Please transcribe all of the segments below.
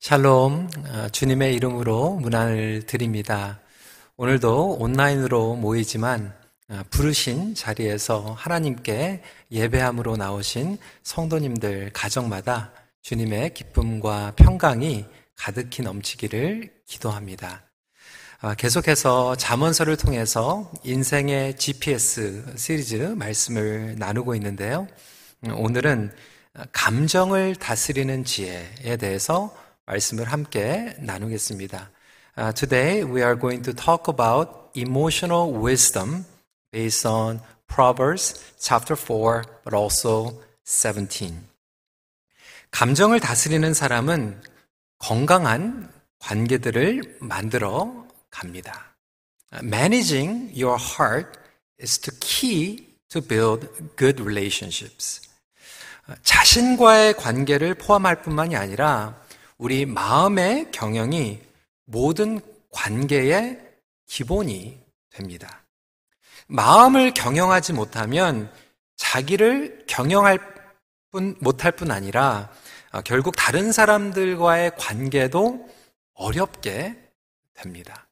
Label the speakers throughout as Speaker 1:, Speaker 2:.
Speaker 1: 샬롬, 어, 주님의 이름으로 문안을 드립니다. 오늘도 온라인으로 모이지만 어, 부르신 자리에서 하나님께 예배함으로 나오신 성도님들 가정마다 주님의 기쁨과 평강이 가득히 넘치기를 기도합니다. 어, 계속해서 잠언서를 통해서 인생의 GPS 시리즈 말씀을 나누고 있는데요. 음, 오늘은 감정을 다스리는 지혜에 대해서 말씀을 함께 나누겠습니다. Uh, today we are going to talk about emotional wisdom based on Proverbs chapter 4 but also 17. 감정을 다스리는 사람은 건강한 관계들을 만들어 갑니다. Managing your heart is the key to build good relationships. 자신과의 관계를 포함할 뿐만이 아니라 우리 마음의 경영이 모든 관계의 기본이 됩니다. 마음을 경영하지 못하면 자기를 경영할 뿐, 못할 뿐 아니라 어, 결국 다른 사람들과의 관계도 어렵게 됩니다.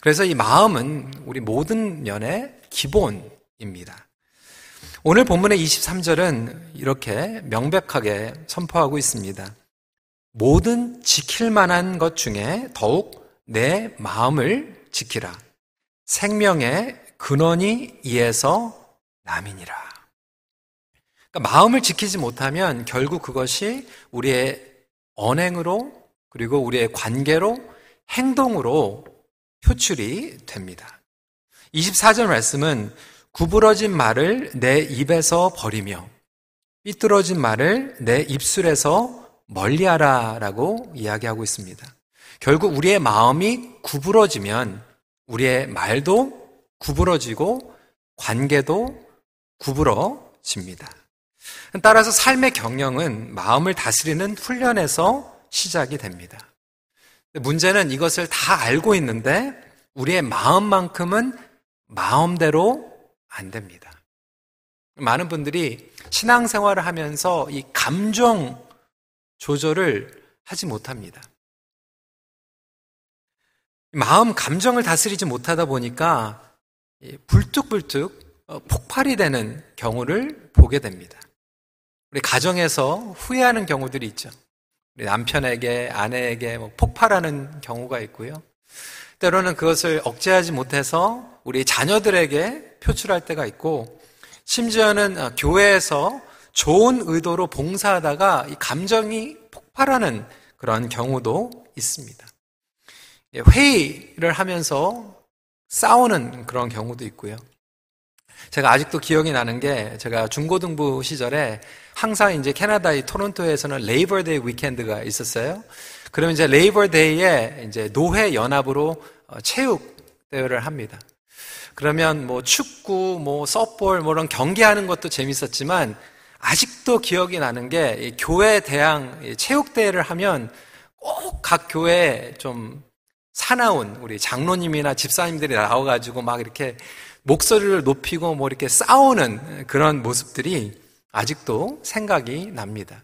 Speaker 1: 그래서 이 마음은 우리 모든 면의 기본입니다. 오늘 본문의 23절은 이렇게 명백하게 선포하고 있습니다. 모든 지킬 만한 것 중에 더욱 내 마음을 지키라. 생명의 근원이 이에서 남이니라. 그러니까 마음을 지키지 못하면 결국 그것이 우리의 언행으로 그리고 우리의 관계로 행동으로 표출이 됩니다. 24절 말씀은 구부러진 말을 내 입에서 버리며 삐뚤어진 말을 내 입술에서 멀리하라 라고 이야기하고 있습니다. 결국 우리의 마음이 구부러지면 우리의 말도 구부러지고 관계도 구부러집니다. 따라서 삶의 경영은 마음을 다스리는 훈련에서 시작이 됩니다. 문제는 이것을 다 알고 있는데 우리의 마음만큼은 마음대로 안 됩니다. 많은 분들이 신앙생활을 하면서 이 감정 조절을 하지 못합니다. 마음, 감정을 다스리지 못하다 보니까 불뚝불뚝 어, 폭발이 되는 경우를 보게 됩니다. 우리 가정에서 후회하는 경우들이 있죠. 우리 남편에게, 아내에게 뭐 폭발하는 경우가 있고요. 때로는 그것을 억제하지 못해서 우리 자녀들에게 표출할 때가 있고, 심지어는 어, 교회에서 좋은 의도로 봉사하다가 이 감정이 폭발하는 그런 경우도 있습니다. 예, 회의를 하면서 싸우는 그런 경우도 있고요. 제가 아직도 기억이 나는 게 제가 중고등부 시절에 항상 이제 캐나다의 토론토에서는 Labor Day weekend가 있었어요. 그러면 이제 Labor Day에 이제 노회 연합으로 어, 체육 대회를 합니다. 그러면 뭐 축구, 뭐 서볼, 뭐 이런 경기하는 것도 재밌었지만 아직도 기억이 나는 게 교회 대항 체육대회를 하면 꼭 각 교회에 좀 사나운 우리 장로님이나 집사님들이 나와가지고 막 이렇게 목소리를 높이고 뭐 이렇게 싸우는 그런 모습들이 아직도 생각이 납니다.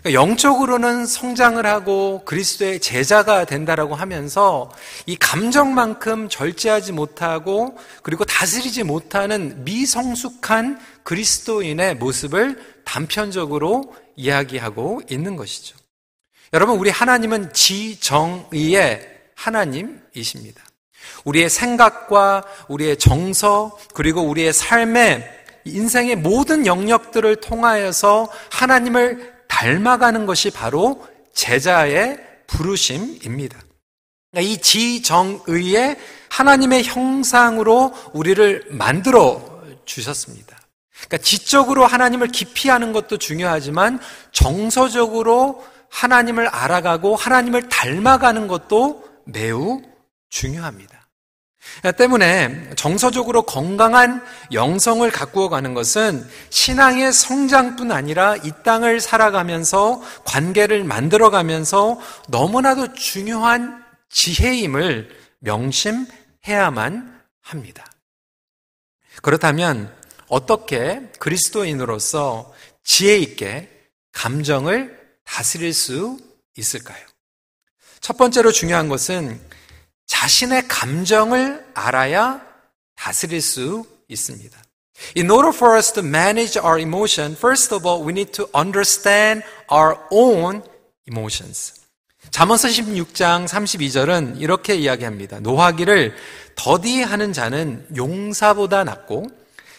Speaker 1: 그러니까 영적으로는 성장을 하고 그리스도의 제자가 된다라고 하면서 이 감정만큼 절제하지 못하고 그리고 다스리지 못하는 미성숙한 그리스도인의 모습을 단편적으로 이야기하고 있는 것이죠. 여러분, 우리 하나님은 지정의의 하나님이십니다. 우리의 생각과 우리의 정서, 그리고 우리의 삶의 인생의 모든 영역들을 통하여서 하나님을 닮아가는 것이 바로 제자의 부르심입니다. 이 지정의의 하나님의 형상으로 우리를 만들어 주셨습니다. 그러니까 지적으로 하나님을 깊이 하는 것도 중요하지만 정서적으로 하나님을 알아가고 하나님을 닮아가는 것도 매우 중요합니다. 때문에 정서적으로 건강한 영성을 가꾸어 가는 것은 신앙의 성장뿐 아니라 이 땅을 살아가면서 관계를 만들어 가면서 너무나도 중요한 지혜임을 명심해야만 합니다. 그렇다면 어떻게 그리스도인으로서 지혜 있게 감정을 다스릴 수 있을까요? 첫 번째로 중요한 것은 자신의 감정을 알아야 다스릴 수 있습니다. In order for us to manage our emotion, first of all, we need to understand our own emotions. 잠언서 16장 32절은 이렇게 이야기합니다. 노하기를 더디하는 자는 용사보다 낫고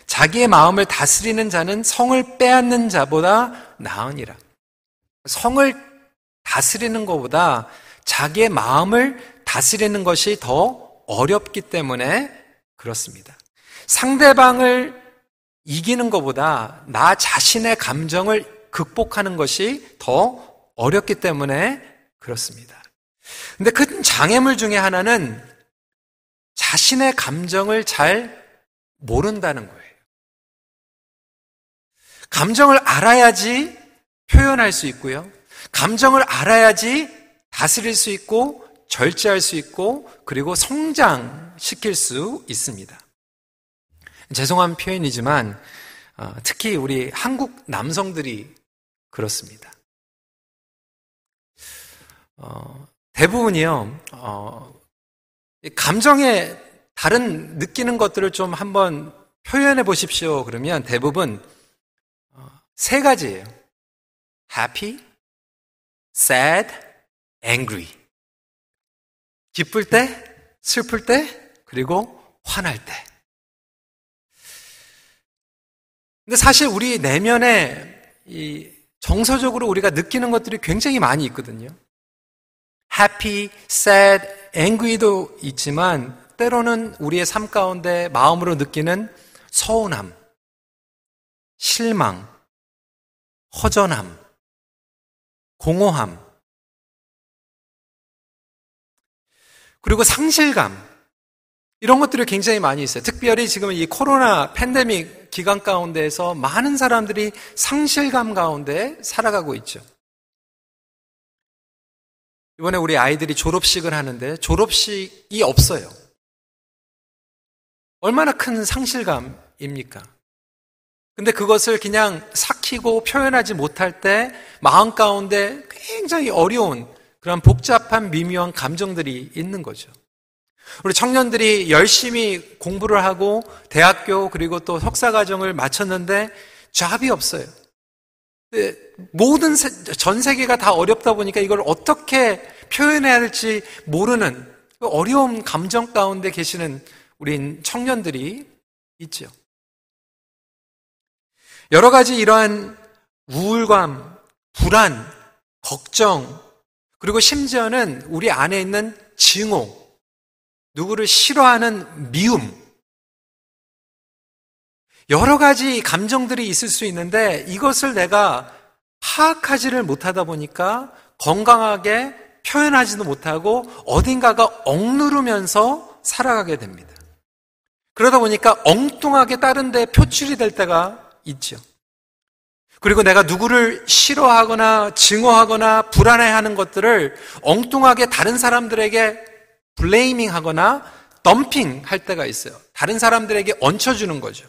Speaker 1: 자기의 마음을 다스리는 자는 성을 빼앗는 자보다 나으니라. 성을 다스리는 것보다 자기의 마음을 다스리는 것이 더 어렵기 때문에 그렇습니다. 상대방을 이기는 것보다 나 자신의 감정을 극복하는 것이 더 어렵기 때문에 그렇습니다. 근데 큰 장애물 중에 하나는 자신의 감정을 잘 모른다는 거예요. 감정을 알아야지 표현할 수 있고요. 감정을 알아야지 다스릴 수 있고 절제할 수 있고 그리고 성장시킬 수 있습니다. 죄송한 표현이지만 어, 특히 우리 한국 남성들이 그렇습니다. 어, 대부분이요, 어, 감정에 다른 느끼는 것들을 좀 한번 표현해 보십시오. 그러면 대부분 어, 세 가지예요. happy, sad, angry. 기쁠 때, 슬플 때, 그리고 화날 때. 근데 사실 우리 내면에 이 정서적으로 우리가 느끼는 것들이 굉장히 많이 있거든요. happy, sad, angry도 있지만 때로는 우리의 삶 가운데 마음으로 느끼는 서운함, 실망, 허전함, 공허함, 그리고 상실감, 이런 것들이 굉장히 많이 있어요. 특별히 지금 이 코로나 팬데믹 기간 가운데에서 많은 사람들이 상실감 가운데 살아가고 있죠. 이번에 우리 아이들이 졸업식을 하는데 졸업식이 없어요. 얼마나 큰 상실감입니까? 근데 그것을 그냥 삭히고 표현하지 못할 때 마음 가운데 굉장히 어려운 그런 복잡한 미묘한 감정들이 있는 거죠. 우리 청년들이 열심히 공부를 하고 대학교 그리고 또 석사 과정을 마쳤는데 잡이 없어요. 모든 전 세계가 다 어렵다 보니까 이걸 어떻게 표현해야 할지 모르는 그 어려운 감정 가운데 계시는 우리 청년들이 있죠. 여러 가지 이러한 우울감, 불안, 걱정, 그리고 심지어는 우리 안에 있는 증오, 누구를 싫어하는 미움, 여러 가지 감정들이 있을 수 있는데 이것을 내가 파악하지를 못하다 보니까 건강하게 표현하지도 못하고 어딘가가 억누르면서 살아가게 됩니다. 그러다 보니까 엉뚱하게 다른 데 표출이 될 때가 있죠. 그리고 내가 누구를 싫어하거나 증오하거나 불안해하는 것들을 엉뚱하게 다른 사람들에게 블레이밍 하거나 덤핑 할 때가 있어요. 다른 사람들에게 얹혀주는 거죠.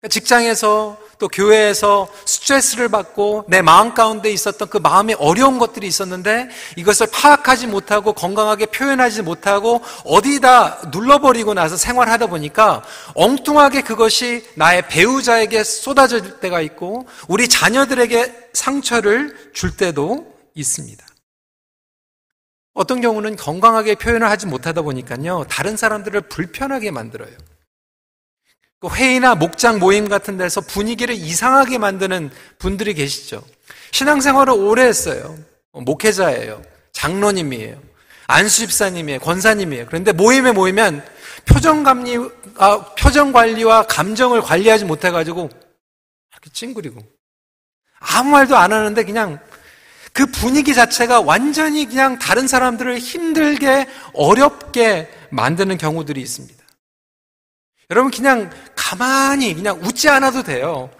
Speaker 1: 그러니까 직장에서 또 교회에서 스트레스를 받고 내 마음 가운데 있었던 그 마음의 어려운 것들이 있었는데 이것을 파악하지 못하고 건강하게 표현하지 못하고 어디다 눌러버리고 나서 생활하다 보니까 엉뚱하게 그것이 나의 배우자에게 쏟아질 때가 있고 우리 자녀들에게 상처를 줄 때도 있습니다. 어떤 경우는 건강하게 표현을 하지 못하다 보니까요, 다른 사람들을 불편하게 만들어요. 그 회의나 목장 모임 같은 데서 분위기를 이상하게 만드는 분들이 계시죠. 신앙생활을 오래 했어요. 어, 목회자예요. 장로님이에요. 안수집사님이에요. 권사님이에요. 그런데 모임에 모이면 표정 감리, 아, 표정 관리와 감정을 관리하지 못해가지고 이렇게 찡그리고 아무 말도 안 하는데 그냥 그 분위기 자체가 완전히 그냥 다른 사람들을 힘들게 어렵게 만드는 경우들이 있습니다. 여러분 그냥 가만히 그냥 웃지 않아도 돼요.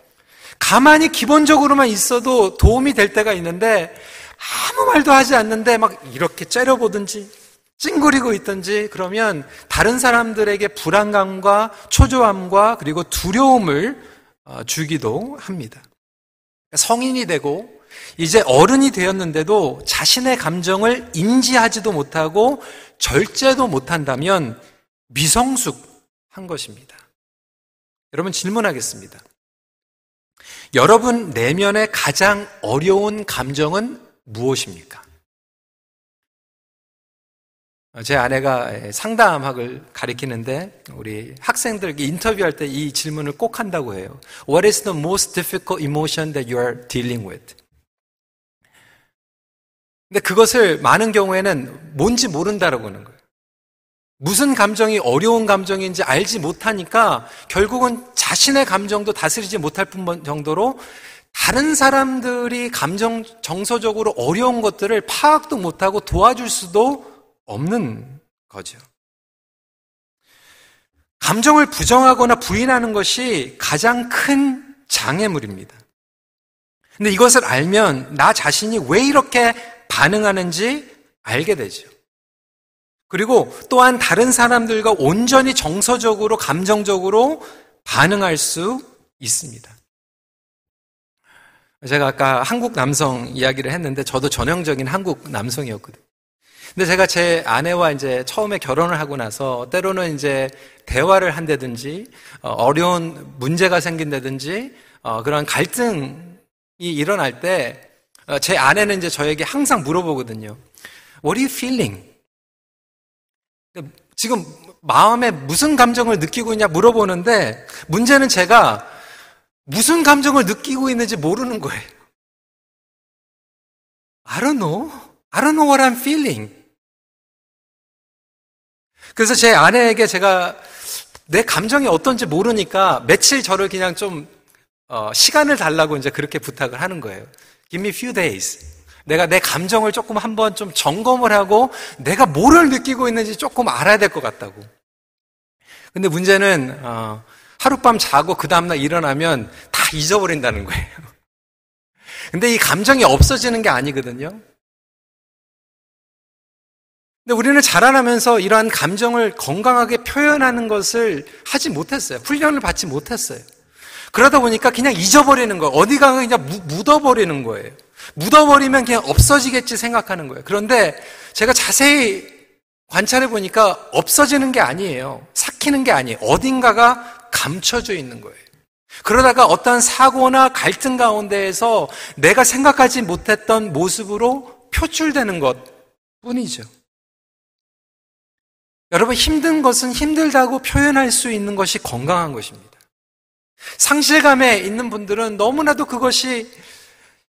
Speaker 1: 가만히 기본적으로만 있어도 도움이 될 때가 있는데 아무 말도 하지 않는데 막 이렇게 째려보든지 찡그리고 있든지 그러면 다른 사람들에게 불안감과 초조함과 그리고 두려움을 어, 주기도 합니다. 성인이 되고 이제 어른이 되었는데도 자신의 감정을 인지하지도 못하고 절제도 못한다면 미성숙한 것입니다. 여러분 질문하겠습니다. 여러분 내면의 가장 어려운 감정은 무엇입니까? 제 아내가 상담학을 가리키는데 우리 학생들에게 인터뷰할 때 이 질문을 꼭 한다고 해요. What is the most difficult emotion that you are dealing with? 근데 그것을 많은 경우에는 뭔지 모른다라고 하는 거예요. 무슨 감정이 어려운 감정인지 알지 못하니까 결국은 자신의 감정도 다스리지 못할 뿐 정도로 다른 사람들이 감정 정서적으로 어려운 것들을 파악도 못하고 도와줄 수도 없는 거죠. 감정을 부정하거나 부인하는 것이 가장 큰 장애물입니다. 근데 이것을 알면 나 자신이 왜 이렇게 반응하는지 알게 되죠. 그리고 또한 다른 사람들과 온전히 정서적으로, 감정적으로 반응할 수 있습니다. 제가 아까 한국 남성 이야기를 했는데 저도 전형적인 한국 남성이었거든요. 근데 제가 제 아내와 이제 처음에 결혼을 하고 나서 때로는 이제 대화를 한다든지 어, 어려운 문제가 생긴다든지 어, 그런 갈등이 일어날 때제 어, 아내는 이제 저에게 항상 물어보거든요. What are you feeling? 지금 마음에 무슨 감정을 느끼고 있냐 물어보는데 문제는 제가 무슨 감정을 느끼고 있는지 모르는 거예요. I don't know. I don't know what I'm feeling. 그래서 제 아내에게 제가 내 감정이 어떤지 모르니까 며칠 저를 그냥 좀 어, 시간을 달라고 이제 그렇게 부탁을 하는 거예요. Give me few days. 내가 내 감정을 조금 한번 좀 점검을 하고 내가 뭐를 느끼고 있는지 조금 알아야 될 것 같다고. 근데 문제는 어, 하룻밤 자고 그 다음날 일어나면 다 잊어버린다는 거예요. 근데 이 감정이 없어지는 게 아니거든요. 근데 우리는 자라나면서 이러한 감정을 건강하게 표현하는 것을 하지 못했어요. 훈련을 받지 못했어요. 그러다 보니까 그냥 잊어버리는 거예요. 어디 가면 그냥 묻어버리는 거예요. 묻어버리면 그냥 없어지겠지 생각하는 거예요. 그런데 제가 자세히 관찰해 보니까 없어지는 게 아니에요. 삭히는 게 아니에요. 어딘가가 감춰져 있는 거예요. 그러다가 어떤 사고나 갈등 가운데에서 내가 생각하지 못했던 모습으로 표출되는 것 뿐이죠. 여러분, 힘든 것은 힘들다고 표현할 수 있는 것이 건강한 것입니다. 상실감에 있는 분들은 너무나도 그것이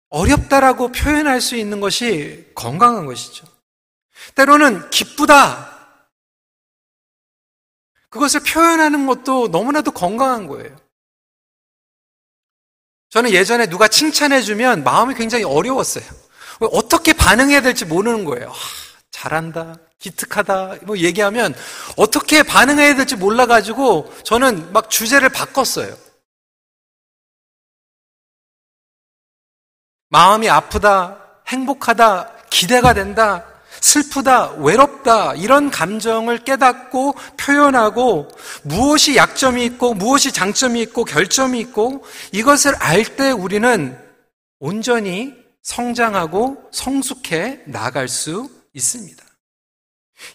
Speaker 1: 어렵다라고 표현할 수 있는 것이 건강한 것이죠. 때로는 기쁘다. 그것을 표현하는 것도 너무나도 건강한 거예요. 저는 예전에 누가 칭찬해주면 마음이 굉장히 어려웠어요. 어떻게 반응해야 될지 모르는 거예요. 아, 잘한다, 기특하다, 뭐 얘기하면 어떻게 반응해야 될지 몰라가지고 저는 막 주제를 바꿨어요. 마음이 아프다, 행복하다, 기대가 된다, 슬프다, 외롭다, 이런 감정을 깨닫고 표현하고 무엇이 약점이 있고 무엇이 장점이 있고 결점이 있고 이것을 알 때 우리는 온전히 성장하고 성숙해 나갈 수 있습니다.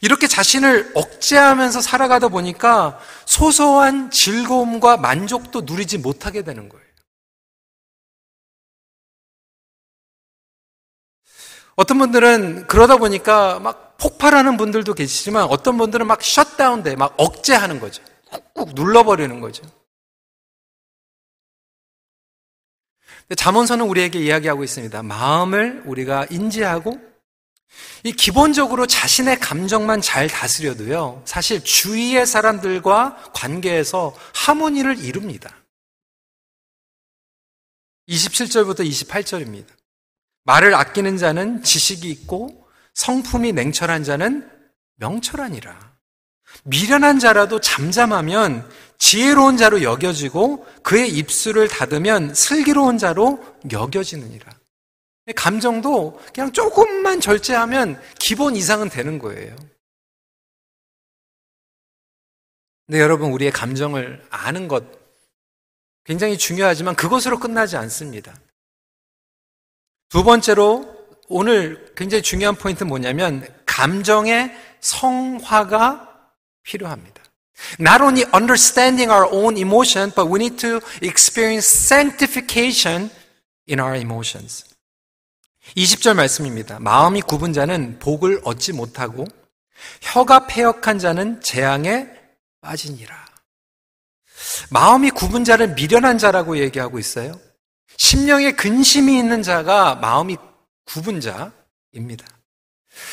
Speaker 1: 이렇게 자신을 억제하면서 살아가다 보니까 소소한 즐거움과 만족도 누리지 못하게 되는 거예요. 어떤 분들은 그러다 보니까 막 폭발하는 분들도 계시지만 어떤 분들은 막 셧다운돼, 막 억제하는 거죠. 꾹꾹 눌러버리는 거죠. 잠언서는 우리에게 이야기하고 있습니다. 마음을 우리가 인지하고 이 기본적으로 자신의 감정만 잘 다스려도요, 사실 주위의 사람들과 관계에서 하모니를 이룹니다. 27절부터 28절입니다. 말을 아끼는 자는 지식이 있고 성품이 냉철한 자는 명철하니라. 미련한 자라도 잠잠하면 지혜로운 자로 여겨지고 그의 입술을 닫으면 슬기로운 자로 여겨지느니라. 감정도 그냥 조금만 절제하면 기본 이상은 되는 거예요. 근데 여러분, 우리의 감정을 아는 것 굉장히 중요하지만 그것으로 끝나지 않습니다. 두 번째로 오늘 굉장히 중요한 포인트는 뭐냐면 감정의 성화가 필요합니다. Not only understanding our own emotion, but we need to experience sanctification in our emotions. 20절 말씀입니다. 마음이 굽은 자는 복을 얻지 못하고 혀가 폐역한 자는 재앙에 빠지니라. 마음이 굽은 자를 미련한 자라고 얘기하고 있어요. 심령에 근심이 있는 자가 마음이 굽은 자입니다.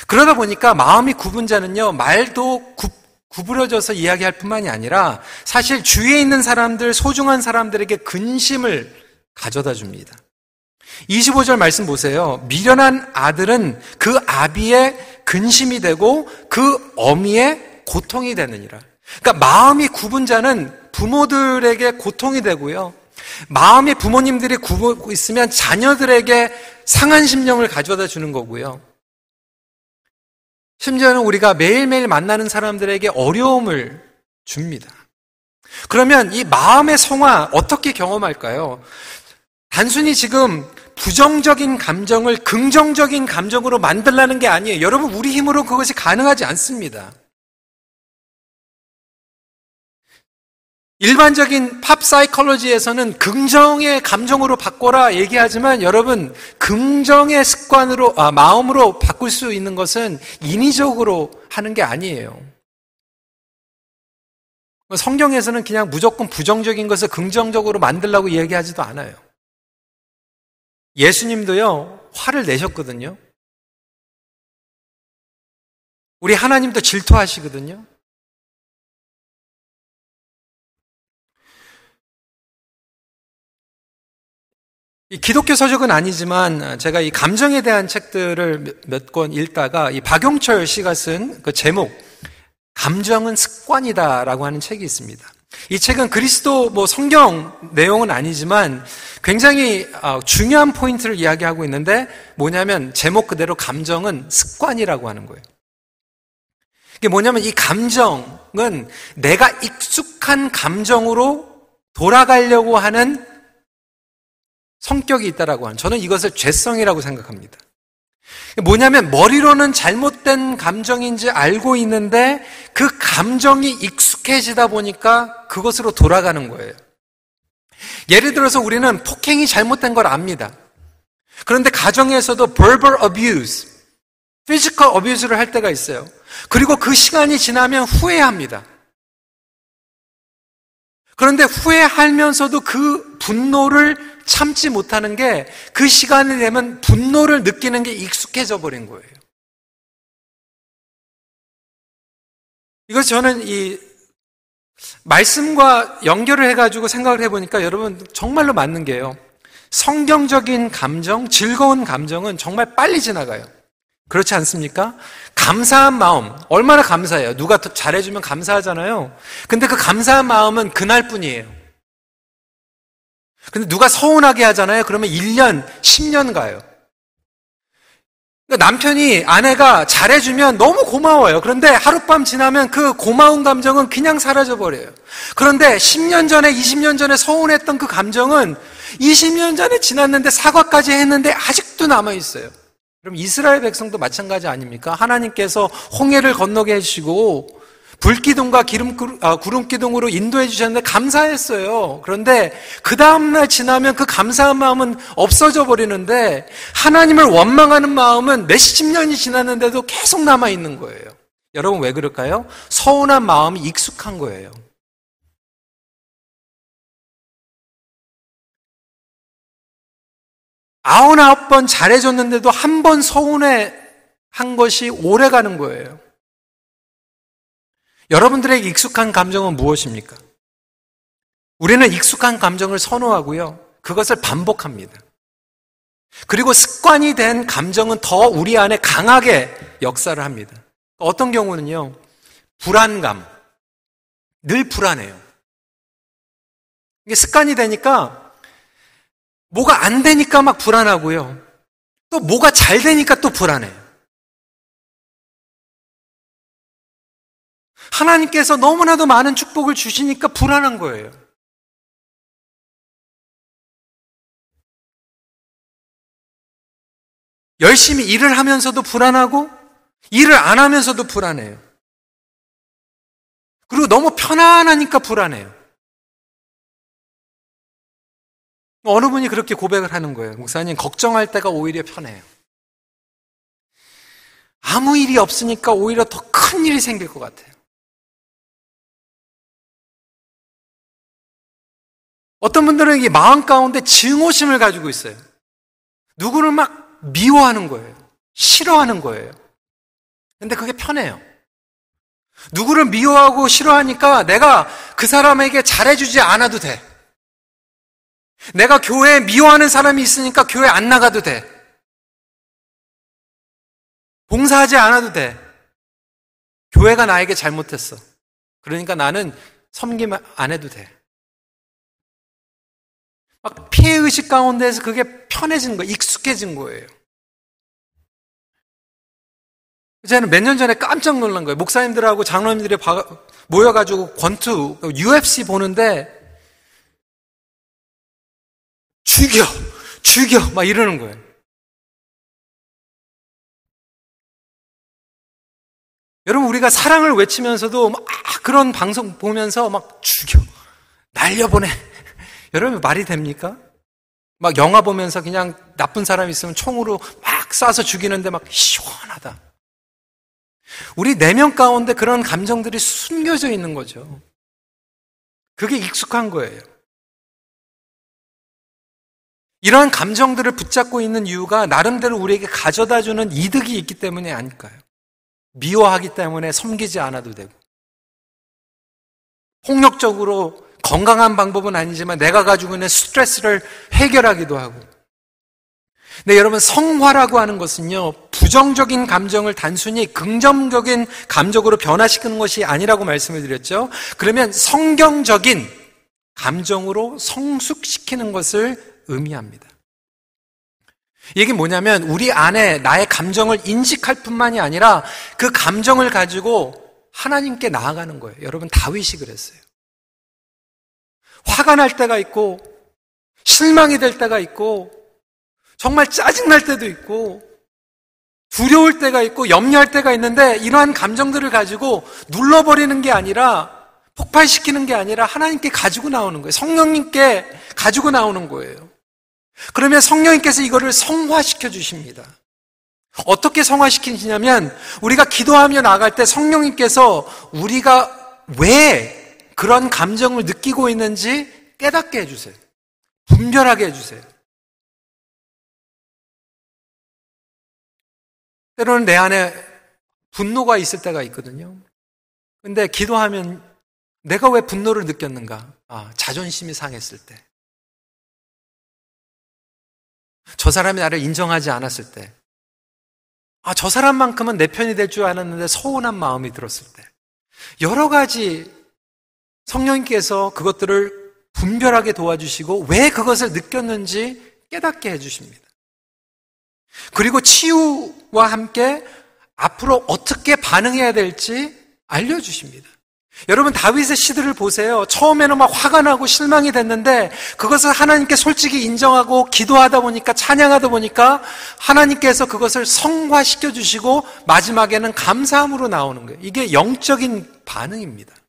Speaker 1: 그러다 보니까 마음이 굽은 자는요, 말도 굽, 구부러져서 이야기할 뿐만이 아니라 사실 주위에 있는 사람들, 소중한 사람들에게 근심을 가져다 줍니다. 25절 말씀 보세요. 미련한 아들은 그 아비의 근심이 되고 그 어미의 고통이 되느니라. 그러니까 마음이 굽은 자는 부모들에게 고통이 되고요. 마음의 부모님들이 굽고 있으면 자녀들에게 상한 심령을 가져다 주는 거고요. 심지어는 우리가 매일매일 만나는 사람들에게 어려움을 줍니다. 그러면 이 마음의 성화 어떻게 경험할까요? 단순히 지금 부정적인 감정을 긍정적인 감정으로 만들라는 게 아니에요. 여러분, 우리 힘으로 그것이 가능하지 않습니다. 일반적인 팝 사이콜로지에서는 긍정의 감정으로 바꿔라 얘기하지만 여러분 긍정의 습관으로 아, 마음으로 바꿀 수 있는 것은 인위적으로 하는 게 아니에요. 성경에서는 그냥 무조건 부정적인 것을 긍정적으로 만들라고 얘기하지도 않아요. 예수님도요 화를 내셨거든요. 우리 하나님도 질투하시거든요. 기독교 서적은 아니지만 제가 이 감정에 대한 책들을 몇 권 읽다가 이 박용철 씨가 쓴 그 제목 감정은 습관이다라고 하는 책이 있습니다. 이 책은 그리스도 뭐 성경 내용은 아니지만 굉장히 어, 중요한 포인트를 이야기하고 있는데 뭐냐면 제목 그대로 감정은 습관이라고 하는 거예요. 이게 뭐냐면 이 감정은 내가 익숙한 감정으로 돌아가려고 하는 성격이 있다라고 하는 저는 이것을 죄성이라고 생각합니다. 뭐냐면 머리로는 잘못된 감정인지 알고 있는데 그 감정이 익숙해지다 보니까 그것으로 돌아가는 거예요. 예를 들어서 우리는 폭행이 잘못된 걸 압니다. 그런데 가정에서도 verbal abuse, physical abuse를 할 때가 있어요. 그리고 그 시간이 지나면 후회합니다. 그런데 후회하면서도 그 분노를 참지 못하는 게 그 시간이 되면 분노를 느끼는 게 익숙해져 버린 거예요. 이것 저는 이 말씀과 연결을 해가지고 생각을 해보니까 여러분 정말로 맞는 게요. 성경적인 감정, 즐거운 감정은 정말 빨리 지나가요. 그렇지 않습니까? 감사한 마음, 얼마나 감사해요. 누가 더 잘해주면 감사하잖아요. 근데 그 감사한 마음은 그날 뿐이에요. 근데 누가 서운하게 하잖아요. 그러면 1년, 10년 가요. 그러니까 남편이 아내가 잘해주면 너무 고마워요. 그런데 하룻밤 지나면 그 고마운 감정은 그냥 사라져버려요. 그런데 10년 전에, 20년 전에 서운했던 그 감정은 20년 전에 지났는데 사과까지 했는데 아직도 남아있어요. 그럼 이스라엘 백성도 마찬가지 아닙니까? 하나님께서 홍해를 건너게 해주시고 불기둥과 기름, 아, 구름기둥으로 인도해 주셨는데 감사했어요. 그런데 그 다음날 지나면 그 감사한 마음은 없어져 버리는데 하나님을 원망하는 마음은 몇십 년이 지났는데도 계속 남아있는 거예요. 여러분 왜 그럴까요? 서운한 마음이 익숙한 거예요. 아흔아홉 번 잘해줬는데도 한 번 서운해 한 것이 오래 가는 거예요. 여러분들에게 익숙한 감정은 무엇입니까? 우리는 익숙한 감정을 선호하고요. 그것을 반복합니다. 그리고 습관이 된 감정은 더 우리 안에 강하게 역사를 합니다. 어떤 경우는요, 불안감. 늘 불안해요. 이게 습관이 되니까 뭐가 안 되니까 막 불안하고요. 또 뭐가 잘 되니까 또 불안해요. 하나님께서 너무나도 많은 축복을 주시니까 불안한 거예요. 열심히 일을 하면서도 불안하고 일을 안 하면서도 불안해요. 그리고 너무 편안하니까 불안해요. 어느 분이 그렇게 고백을 하는 거예요. 목사님, 걱정할 때가 오히려 편해요. 아무 일이 없으니까 오히려 더 큰 일이 생길 것 같아요. 어떤 분들은 이 마음 가운데 증오심을 가지고 있어요. 누구를 막 미워하는 거예요. 싫어하는 거예요. 근데 그게 편해요. 누구를 미워하고 싫어하니까 내가 그 사람에게 잘해주지 않아도 돼. 내가 교회에 미워하는 사람이 있으니까 교회 안 나가도 돼. 봉사하지 않아도 돼. 교회가 나에게 잘못했어. 그러니까 나는 섬기면 안 해도 돼. 막 피해의식 가운데에서 그게 편해진 거예요. 익숙해진 거예요. 저는 몇 년 전에 깜짝 놀란 거예요. 목사님들하고 장로님들이 모여가지고 권투, UFC 보는데 죽여! 죽여! 막 이러는 거예요. 여러분, 우리가 사랑을 외치면서도 막 그런 방송 보면서 막 죽여! 날려보내! 여러분, 말이 됩니까? 막 영화 보면서 그냥 나쁜 사람 있으면 총으로 막 쏴서 죽이는데 막 시원하다. 우리 내면 가운데 그런 감정들이 숨겨져 있는 거죠. 그게 익숙한 거예요. 이러한 감정들을 붙잡고 있는 이유가 나름대로 우리에게 가져다 주는 이득이 있기 때문에 아닐까요? 미워하기 때문에 섬기지 않아도 되고. 폭력적으로 건강한 방법은 아니지만 내가 가지고 있는 스트레스를 해결하기도 하고. 근데 여러분, 성화라고 하는 것은요, 부정적인 감정을 단순히 긍정적인 감정으로 변화시키는 것이 아니라고 말씀을 드렸죠. 그러면 성경적인 감정으로 성숙시키는 것을 의미합니다. 이게 뭐냐면 우리 안에 나의 감정을 인식할 뿐만이 아니라 그 감정을 가지고 하나님께 나아가는 거예요. 여러분 다윗이 그랬어요. 화가 날 때가 있고 실망이 될 때가 있고 정말 짜증날 때도 있고 두려울 때가 있고 염려할 때가 있는데 이러한 감정들을 가지고 눌러버리는 게 아니라 폭발시키는 게 아니라 하나님께 가지고 나오는 거예요. 성령님께 가지고 나오는 거예요. 그러면 성령님께서 이거를 성화시켜 주십니다. 어떻게 성화시키시냐면 우리가 기도하며 나갈 때 성령님께서 우리가 왜 그런 감정을 느끼고 있는지 깨닫게 해주세요. 분별하게 해주세요. 때로는 내 안에 분노가 있을 때가 있거든요. 근데 기도하면 내가 왜 분노를 느꼈는가? 아, 자존심이 상했을 때. 저 사람이 나를 인정하지 않았을 때, 아, 저 사람만큼은 내 편이 될 줄 알았는데 서운한 마음이 들었을 때, 여러 가지 성령님께서 그것들을 분별하게 도와주시고 왜 그것을 느꼈는지 깨닫게 해주십니다. 그리고 치유와 함께 앞으로 어떻게 반응해야 될지 알려주십니다. 여러분 다윗의 시들을 보세요. 처음에는 막 화가 나고 실망이 됐는데 그것을 하나님께 솔직히 인정하고 기도하다 보니까 찬양하다 보니까 하나님께서 그것을 성화시켜 주시고 마지막에는 감사함으로 나오는 거예요. 이게 영적인 반응입니다.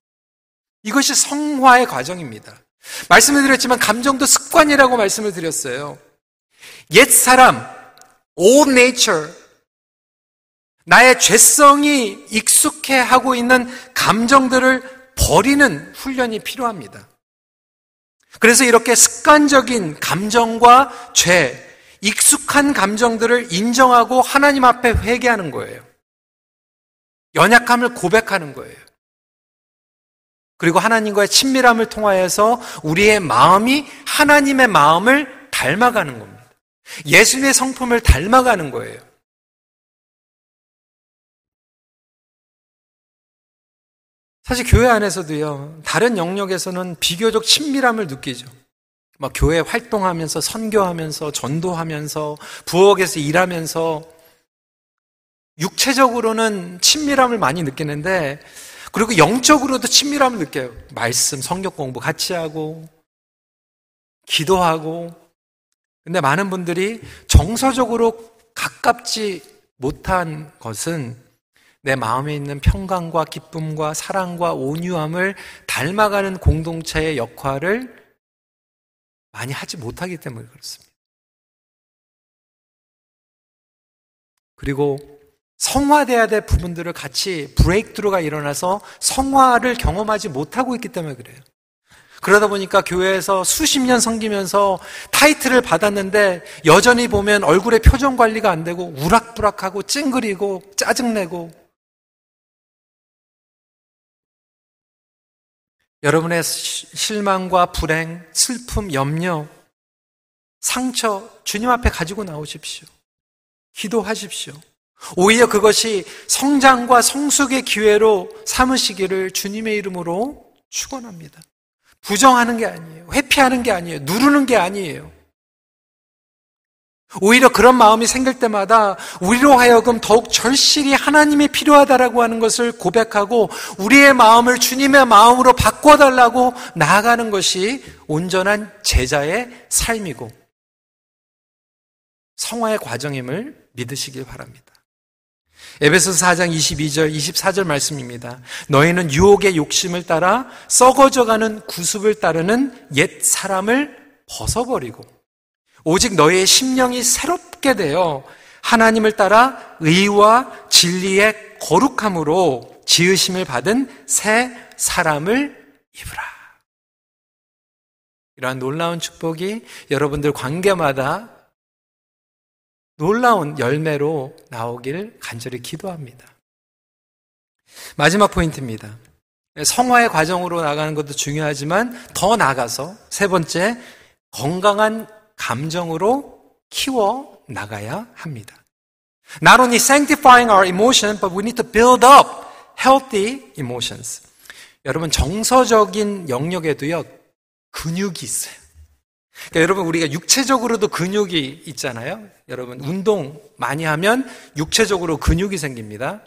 Speaker 1: 이것이 성화의 과정입니다. 말씀을 드렸지만 감정도 습관이라고 말씀을 드렸어요. 옛 사람, old nature, 나의 죄성이 익숙해 하고 있는 감정들을 버리는 훈련이 필요합니다. 그래서 이렇게 습관적인 감정과 죄, 익숙한 감정들을 인정하고 하나님 앞에 회개하는 거예요. 연약함을 고백하는 거예요. 그리고 하나님과의 친밀함을 통하여서 우리의 마음이 하나님의 마음을 닮아가는 겁니다. 예수님의 성품을 닮아가는 거예요. 사실 교회 안에서도요, 다른 영역에서는 비교적 친밀함을 느끼죠. 막 교회 활동하면서, 선교하면서, 전도하면서, 부엌에서 일하면서, 육체적으로는 친밀함을 많이 느끼는데, 그리고 영적으로도 친밀함을 느껴요. 말씀, 성격 공부 같이 하고, 기도하고. 근데 많은 분들이 정서적으로 가깝지 못한 것은 내 마음에 있는 평강과 기쁨과 사랑과 온유함을 닮아가는 공동체의 역할을 많이 하지 못하기 때문에 그렇습니다. 그리고 성화돼야 될 부분들을 같이 브레이크드루가 일어나서 성화를 경험하지 못하고 있기 때문에 그래요. 그러다 보니까 교회에서 수십 년 섬기면서 타이틀을 받았는데 여전히 보면 얼굴에 표정 관리가 안 되고 우락부락하고 찡그리고 짜증내고 여러분의 실망과 불행, 슬픔, 염려, 상처 주님 앞에 가지고 나오십시오. 기도하십시오. 오히려 그것이 성장과 성숙의 기회로 삼으시기를 주님의 이름으로 축원합니다. 부정하는 게 아니에요. 회피하는 게 아니에요. 누르는 게 아니에요. 오히려 그런 마음이 생길 때마다 우리로 하여금 더욱 절실히 하나님이 필요하다라고 하는 것을 고백하고 우리의 마음을 주님의 마음으로 바꿔달라고 나아가는 것이 온전한 제자의 삶이고 성화의 과정임을 믿으시길 바랍니다. 에베소서 4장 22절, 24절 말씀입니다. 너희는 유혹의 욕심을 따라 썩어져가는 구습을 따르는 옛 사람을 벗어버리고 오직 너희의 심령이 새롭게 되어 하나님을 따라 의와 진리의 거룩함으로 지으심을 받은 새 사람을 입으라. 이러한 놀라운 축복이 여러분들 관계마다 놀라운 열매로 나오길 간절히 기도합니다. 마지막 포인트입니다. 성화의 과정으로 나가는 것도 중요하지만 더 나가서 세 번째 건강한 감정으로 키워 나가야 합니다. Not only sanctifying our emotion, but we need to build up healthy emotions. 여러분 정서적인 영역에도요 근육이 있어요. 그러니까 여러분 우리가 육체적으로도 근육이 있잖아요. 여러분 운동 많이 하면 육체적으로 근육이 생깁니다.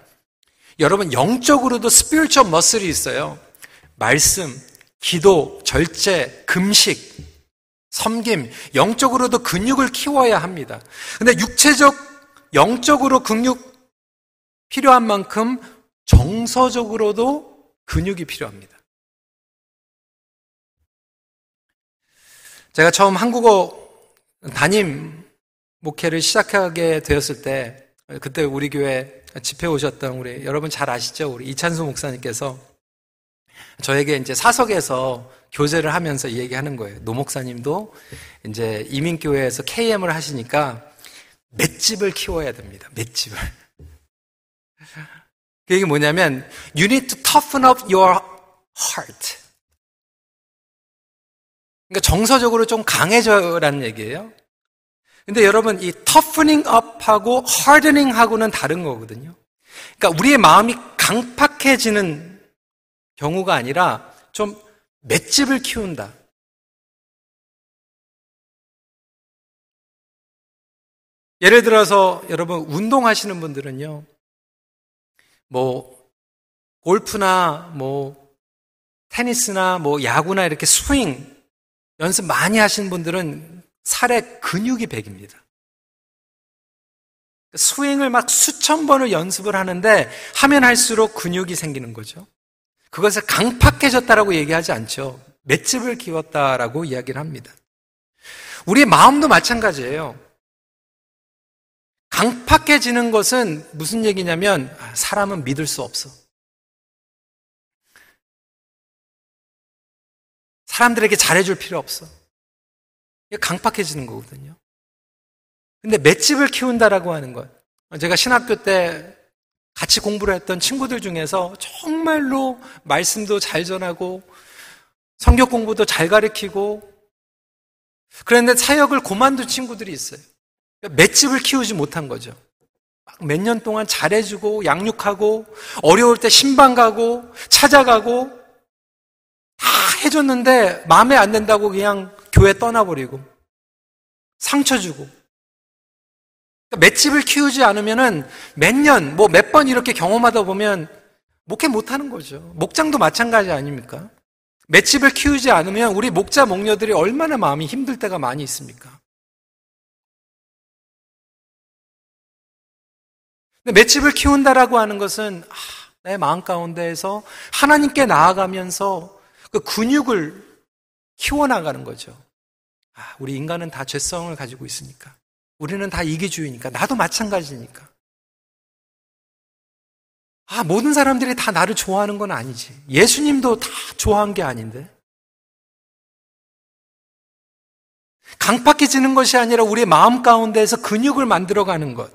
Speaker 1: 여러분 영적으로도 스피리추얼 머슬이 있어요. 말씀, 기도, 절제, 금식, 섬김, 영적으로도 근육을 키워야 합니다. 근데 육체적, 영적으로 근육 필요한 만큼 정서적으로도 근육이 필요합니다. 제가 처음 한국어 담임 목회를 시작하게 되었을 때, 그때 우리 교회 집회 오셨던 우리 여러분 잘 아시죠? 우리 이찬수 목사님께서 저에게 이제 사석에서 교제를 하면서 이 얘기하는 거예요. 노 목사님도 이제 이민교회에서 KM을 하시니까 맷집을 키워야 됩니다. 맷집을. 그 얘기 뭐냐면 you need to toughen up your heart. 그러니까 정서적으로 좀 강해져라는 얘기예요. 근데 여러분 이 toughening up하고 hardening하고는 다른 거거든요. 그러니까 우리의 마음이 강팍해지는 경우가 아니라 좀 맷집을 키운다. 예를 들어서 여러분 운동하시는 분들은요. 뭐 골프나 뭐 테니스나 뭐 야구나 이렇게 스윙 연습 많이 하시는 분들은 살에 근육이 백입니다. 스윙을 막 수천 번을 연습을 하는데 하면 할수록 근육이 생기는 거죠. 그것을 강팍해졌다라고 얘기하지 않죠. 맷집을 키웠다라고 이야기를 합니다. 우리의 마음도 마찬가지예요. 강팍해지는 것은 무슨 얘기냐면 아, 사람은 믿을 수 없어. 사람들에게 잘해줄 필요 없어. 이게 강팍해지는 거거든요. 근데 맷집을 키운다라고 하는 것. 제가 신학교 때 같이 공부를 했던 친구들 중에서 정말로 말씀도 잘 전하고 성격 공부도 잘 가르치고 그런데 사역을 고만둔 친구들이 있어요. 맷집을 키우지 못한 거죠. 몇 년 동안 잘해주고 양육하고 어려울 때 신방 가고 찾아가고 다 해줬는데 마음에 안 든다고 그냥 교회 떠나버리고 상처 주고 그러니까 맷집을 키우지 않으면은 몇 년, 뭐 몇 번 이렇게 경험하다 보면 목회 못 하는 거죠. 목장도 마찬가지 아닙니까? 맷집을 키우지 않으면 우리 목자 목녀들이 얼마나 마음이 힘들 때가 많이 있습니까? 맷집을 키운다라고 하는 것은 아, 내 마음 가운데에서 하나님께 나아가면서 그 근육을 키워나가는 거죠. 아, 우리 인간은 다 죄성을 가지고 있으니까. 우리는 다 이기주의니까. 나도 마찬가지니까. 아, 모든 사람들이 다 나를 좋아하는 건 아니지. 예수님도 다 좋아한 게 아닌데. 강팍해지는 것이 아니라 우리의 마음 가운데에서 근육을 만들어가는 것.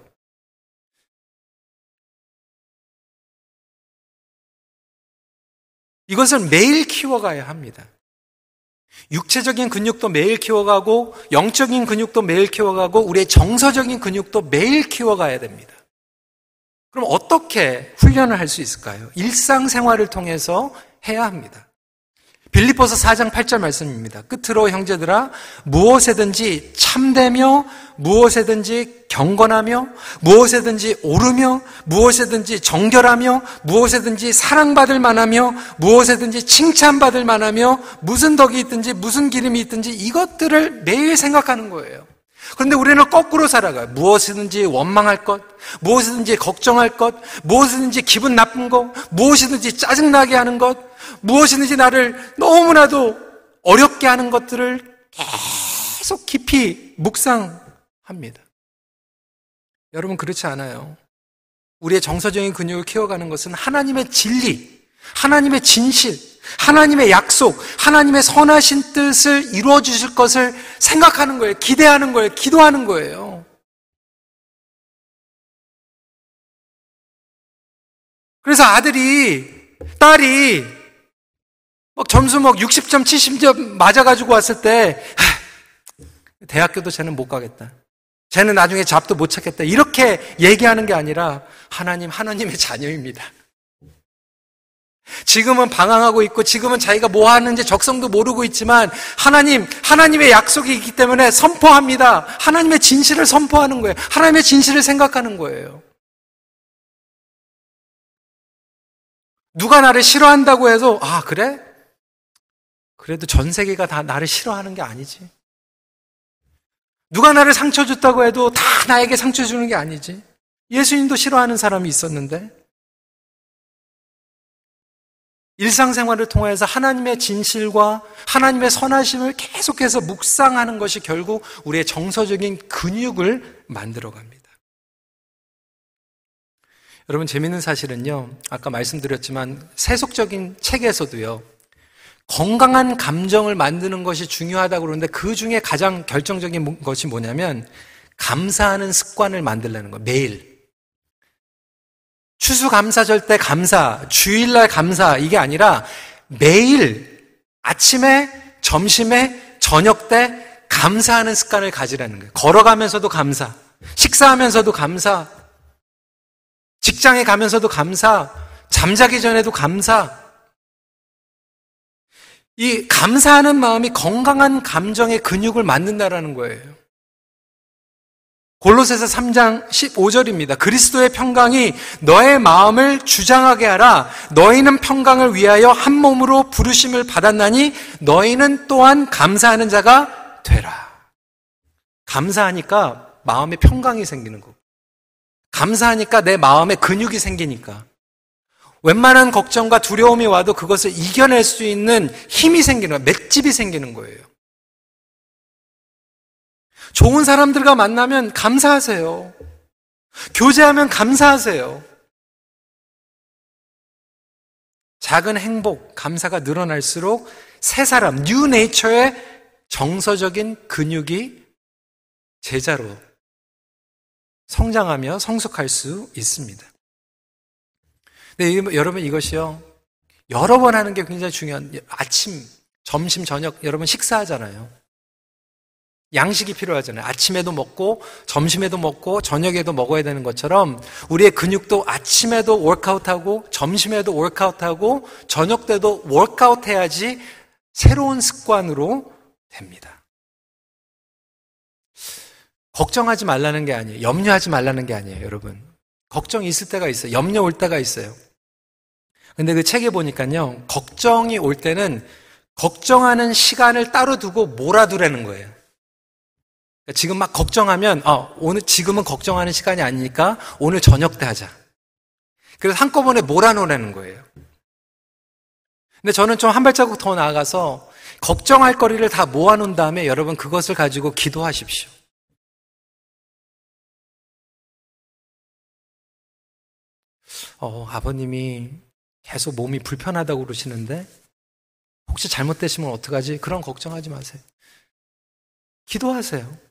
Speaker 1: 이것을 매일 키워가야 합니다. 육체적인 근육도 매일 키워가고, 영적인 근육도 매일 키워가고, 우리의 정서적인 근육도 매일 키워가야 됩니다. 그럼 어떻게 훈련을 할 수 있을까요? 일상생활을 통해서 해야 합니다. 빌리포서 4장 8절 말씀입니다. 끝으로 형제들아 무엇에든지 참되며 무엇에든지 경건하며 무엇에든지 오르며 무엇에든지 정결하며 무엇에든지 사랑받을 만하며 무엇에든지 칭찬받을 만하며 무슨 덕이 있든지 무슨 기름이 있든지 이것들을 매일 생각하는 거예요. 그런데 우리는 거꾸로 살아가요. 무엇이든지 원망할 것, 무엇이든지 걱정할 것, 무엇이든지 기분 나쁜 것, 무엇이든지 짜증나게 하는 것, 무엇이든지 나를 너무나도 어렵게 하는 것들을 계속 깊이 묵상합니다. 여러분, 그렇지 않아요. 우리의 정서적인 근육을 키워가는 것은 하나님의 진리, 하나님의 진실, 하나님의 약속, 하나님의 선하신 뜻을 이루어 주실 것을 생각하는 거예요. 기대하는 거예요. 기도하는 거예요. 그래서 아들이, 딸이 막 점수 막 60점, 70점 맞아가지고 왔을 때, 대학교도 쟤는 못 가겠다. 쟤는 나중에 잡도 못 찾겠다. 이렇게 얘기하는 게 아니라 하나님, 하나님의 자녀입니다. 지금은 방황하고 있고 지금은 자기가 뭐 하는지 적성도 모르고 있지만 하나님, 하나님의 약속이 있기 때문에 선포합니다. 하나님의 진실을 선포하는 거예요. 하나님의 진실을 생각하는 거예요. 누가 나를 싫어한다고 해도 아, 그래? 그래도 전 세계가 다 나를 싫어하는 게 아니지. 누가 나를 상처 줬다고 해도 다 나에게 상처 주는 게 아니지. 예수님도 싫어하는 사람이 있었는데 일상생활을 통해서 하나님의 진실과 하나님의 선하심을 계속해서 묵상하는 것이 결국 우리의 정서적인 근육을 만들어 갑니다. 여러분, 재밌는 사실은요, 아까 말씀드렸지만, 세속적인 책에서도요, 건강한 감정을 만드는 것이 중요하다고 그러는데 그 중에 가장 결정적인 것이 뭐냐면, 감사하는 습관을 만들라는 거예요, 매일. 추수감사절 때 감사, 주일날 감사, 이게 아니라 매일 아침에, 점심에, 저녁 때 감사하는 습관을 가지라는 거예요. 걸어가면서도 감사, 식사하면서도 감사, 직장에 가면서도 감사, 잠자기 전에도 감사. 이 감사하는 마음이 건강한 감정의 근육을 만든다라는 거예요. 골로새서 3장 15절입니다. 그리스도의 평강이 너의 마음을 주장하게 하라. 너희는 평강을 위하여 한 몸으로 부르심을 받았나니 너희는 또한 감사하는 자가 되라. 감사하니까 마음에 평강이 생기는 거고. 감사하니까 내 마음에 근육이 생기니까. 웬만한 걱정과 두려움이 와도 그것을 이겨낼 수 있는 힘이 생기는 거예요. 맷집이 생기는 거예요. 좋은 사람들과 만나면 감사하세요. 교제하면 감사하세요. 작은 행복, 감사가 늘어날수록 새 사람, 뉴 네이처의 정서적인 근육이 제자로 성장하며 성숙할 수 있습니다. 근데 여러분 이것이요. 여러 번 하는 게 굉장히 중요한 아침, 점심, 저녁 여러분 식사하잖아요. 양식이 필요하잖아요. 아침에도 먹고, 점심에도 먹고, 저녁에도 먹어야 되는 것처럼 우리의 근육도 아침에도 workout하고, 점심에도 workout하고, 저녁 때도 워크아웃 해야지 새로운 습관으로 됩니다. 걱정하지 말라는 게 아니에요. 염려하지 말라는 게 아니에요, 여러분. 걱정이 있을 때가 있어요. 염려 올 때가 있어요. 근데 그 책에 보니까요, 걱정이 올 때는 걱정하는 시간을 따로 두고 몰아두라는 거예요. 지금 막 걱정하면 어, 오늘 지금은 걱정하는 시간이 아니니까 오늘 저녁 때 하자. 그래서 한꺼번에 몰아놓으라는 거예요. 근데 저는 좀 한 발자국 더 나아가서 걱정할 거리를 다 모아놓은 다음에 여러분 그것을 가지고 기도하십시오. 어, 아버님이 계속 몸이 불편하다고 그러시는데 혹시 잘못되시면 어떡하지? 그런 걱정하지 마세요. 기도하세요.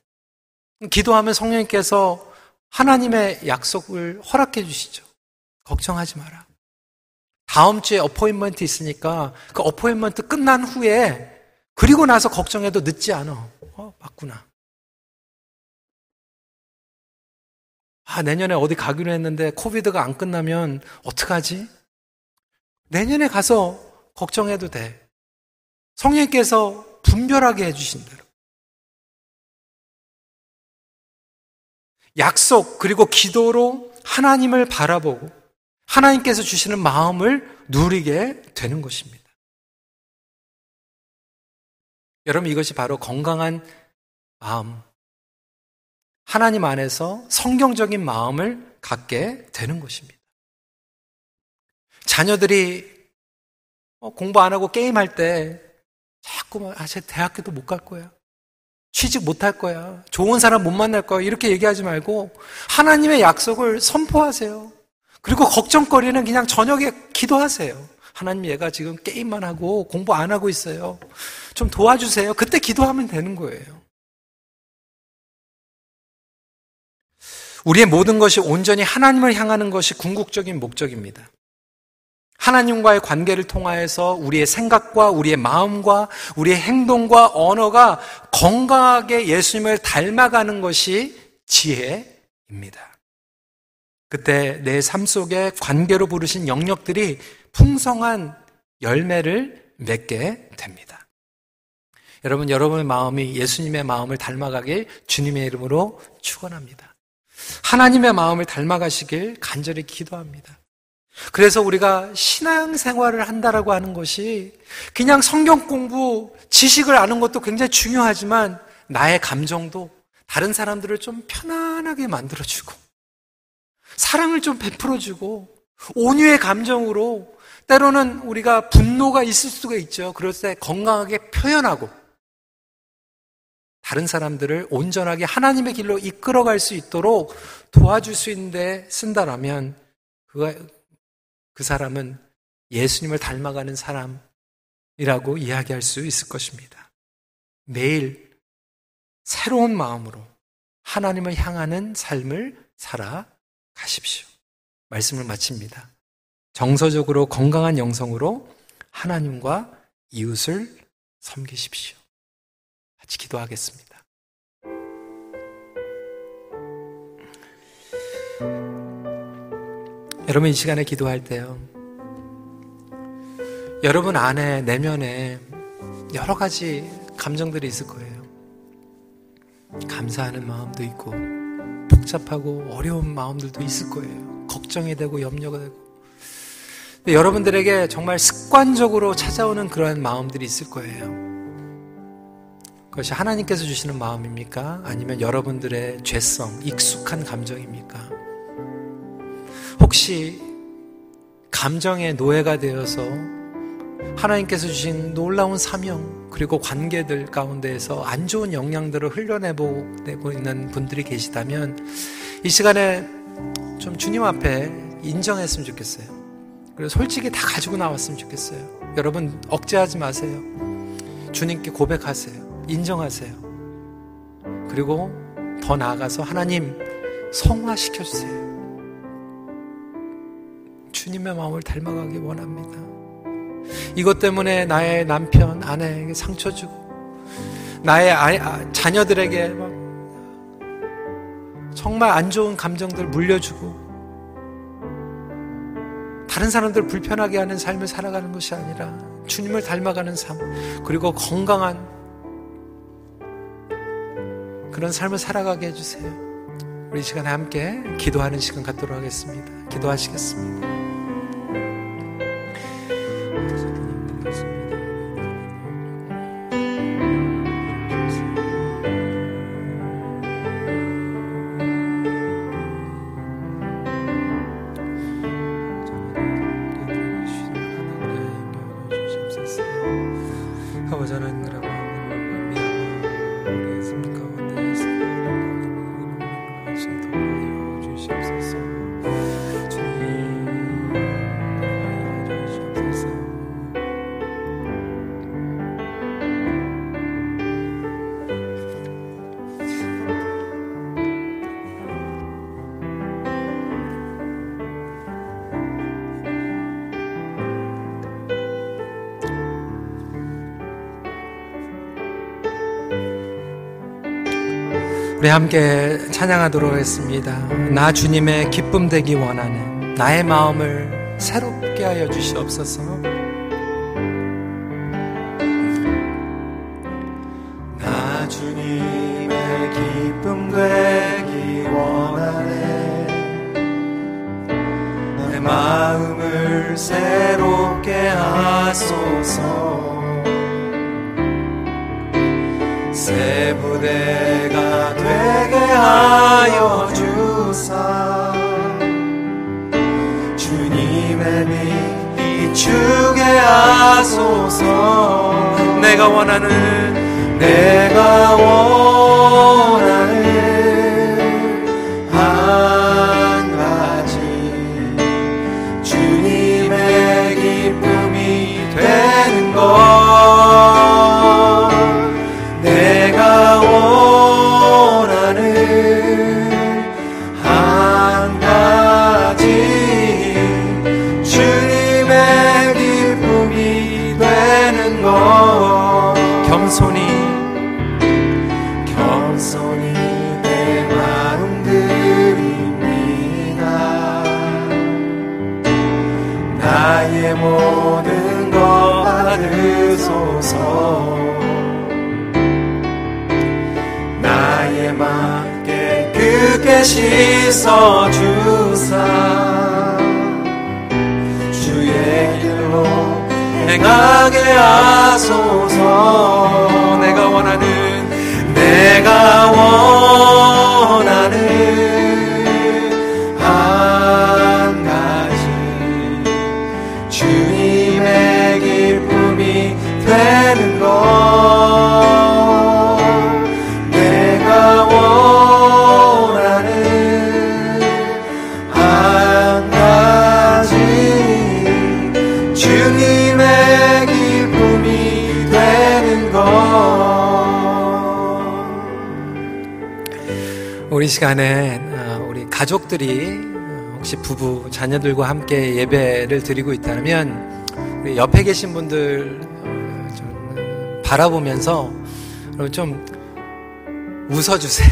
Speaker 1: 기도하면 성령님께서 하나님의 약속을 허락해 주시죠. 걱정하지 마라. 다음 주에 어포인먼트 있으니까 그 어포인먼트 끝난 후에 그리고 나서 걱정해도 늦지 않아. 어, 맞구나. 아, 내년에 어디 가기로 했는데 코비드가 안 끝나면 어떡하지? 내년에 가서 걱정해도 돼. 성령께서 분별하게 해주신대 약속, 그리고 기도로 하나님을 바라보고 하나님께서 주시는 마음을 누리게 되는 것입니다. 여러분, 이것이 바로 건강한 마음, 하나님 안에서 성경적인 마음을 갖게 되는 것입니다. 자녀들이 어, 공부 안 하고 게임할 때 자꾸 아, 제 대학교도 못 갈 거야. 취직 못할 거야. 좋은 사람 못 만날 거야. 이렇게 얘기하지 말고 하나님의 약속을 선포하세요. 그리고 걱정거리는 그냥 저녁에 기도하세요. 하나님 얘가 지금 게임만 하고 공부 안 하고 있어요. 좀 도와주세요. 그때 기도하면 되는 거예요. 우리의 모든 것이 온전히 하나님을 향하는 것이 궁극적인 목적입니다. 하나님과의 관계를 통하여서 우리의 생각과 우리의 마음과 우리의 행동과 언어가 건강하게 예수님을 닮아가는 것이 지혜입니다. 그때 내 삶 속에 관계로 부르신 영역들이 풍성한 열매를 맺게 됩니다. 여러분, 여러분의 마음이 예수님의 마음을 닮아가길 주님의 이름으로 축원합니다. 하나님의 마음을 닮아가시길 간절히 기도합니다. 그래서 우리가 신앙 생활을 한다라고 하는 것이 그냥 성경 공부, 지식을 아는 것도 굉장히 중요하지만 나의 감정도 다른 사람들을 좀 편안하게 만들어주고 사랑을 좀 베풀어주고 온유의 감정으로 때로는 우리가 분노가 있을 수가 있죠. 그럴 때 건강하게 표현하고 다른 사람들을 온전하게 하나님의 길로 이끌어갈 수 있도록 도와줄 수 있는데 쓴다라면 그가 그 사람은 예수님을 닮아가는 사람이라고 이야기할 수 있을 것입니다. 매일 새로운 마음으로 하나님을 향하는 삶을 살아가십시오. 말씀을 마칩니다. 정서적으로 건강한 영성으로 하나님과 이웃을 섬기십시오. 같이 기도하겠습니다. 여러분 이 시간에 기도할 때요. 여러분 안에 내면에 여러 가지 감정들이 있을 거예요. 감사하는 마음도 있고 복잡하고 어려운 마음들도 있을 거예요. 걱정이 되고 염려가 되고. 여러분들에게 정말 습관적으로 찾아오는 그러한 마음들이 있을 거예요. 그것이 하나님께서 주시는 마음입니까? 아니면 여러분들의 죄성, 익숙한 감정입니까? 혹시 감정의 노예가 되어서 하나님께서 주신 놀라운 사명 그리고 관계들 가운데에서 안 좋은 영향들을 흘려내고 있는 분들이 계시다면 이 시간에 좀 주님 앞에 인정했으면 좋겠어요. 그리고 솔직히 다 가지고 나왔으면 좋겠어요. 여러분 억제하지 마세요. 주님께 고백하세요. 인정하세요. 그리고 더 나아가서 하나님 성화시켜 주세요. 주님의 마음을 닮아가기 원합니다. 이것 때문에 나의 남편, 아내에게 상처 주고, 나의 아, 자녀들에게 정말 안 좋은 감정들 물려주고, 다른 사람들 불편하게 하는 삶을 살아가는 것이 아니라 주님을 닮아가는 삶, 그리고 건강한 그런 삶을 살아가게 해주세요. 우리 시간에 함께 기도하는 시간 갖도록 하겠습니다. 기도하시겠습니다. 우리 함께 찬양하도록 하겠습니다. 나 주님의 기쁨 되기 원하는 나의 마음을 새롭게 하여 주시옵소서.
Speaker 2: 나 주님의 기쁨 되기 원하네 내 마음을 새롭게 하소서
Speaker 1: 내가 원하는
Speaker 2: 내가 원하는 씻어 주사. 주의 길로 행하게 하소서.
Speaker 1: 내가 원하는
Speaker 2: 내가 원
Speaker 1: 시간에 어, 우리 가족들이 어, 혹시 부부 자녀들과 함께 예배를 드리고 있다면 우리 옆에 계신 분들 어, 좀 바라보면서 좀 웃어주세요.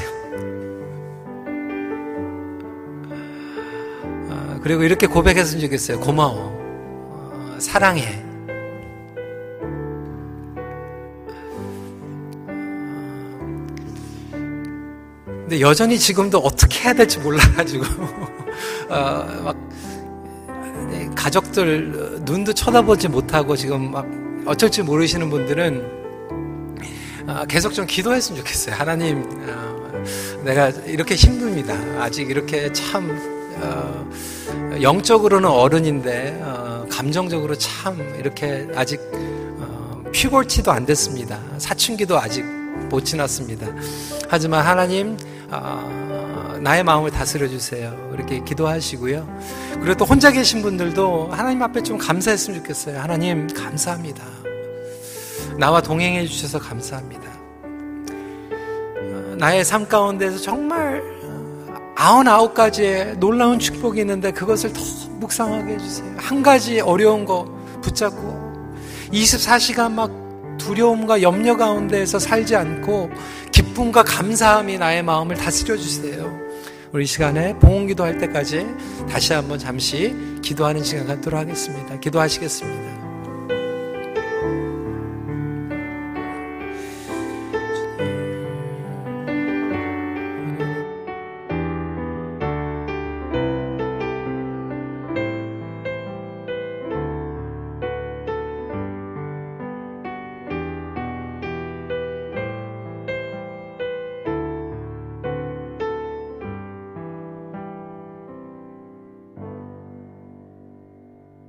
Speaker 1: 어, 그리고 이렇게 고백했으면 좋겠어요. 고마워. 어, 사랑해. 근데 여전히 지금도 어떻게 해야 될지 몰라가지고 어, 막 네, 가족들 눈도 쳐다보지 못하고 지금 막 어쩔지 모르시는 분들은 어, 계속 좀 기도했으면 좋겠어요. 하나님, 어, 내가 이렇게 힘듭니다. 아직 이렇게 참 어, 영적으로는 어른인데 어, 감정적으로 참 이렇게 아직 어, 퓨벌티도 안 됐습니다. 사춘기도 아직 못 지났습니다. 하지만 하나님 어, 나의 마음을 다스려 주세요. 이렇게 기도하시고요. 그리고 또 혼자 계신 분들도 하나님 앞에 좀 감사했으면 좋겠어요. 하나님 감사합니다. 나와 동행해 주셔서 감사합니다. 어, 나의 삶 가운데서 정말 아흔아홉 가지의 놀라운 축복이 있는데 그것을 더 묵상하게 해주세요. 한 가지 어려운 거 붙잡고 24시간 막 두려움과 염려 가운데에서 살지 않고 기쁨과 감사함이 나의 마음을 다스려 주세요. 우리 시간에 봉헌 기도할 때까지 다시 한번 잠시 기도하는 시간 갖도록 하겠습니다. 기도하시겠습니다.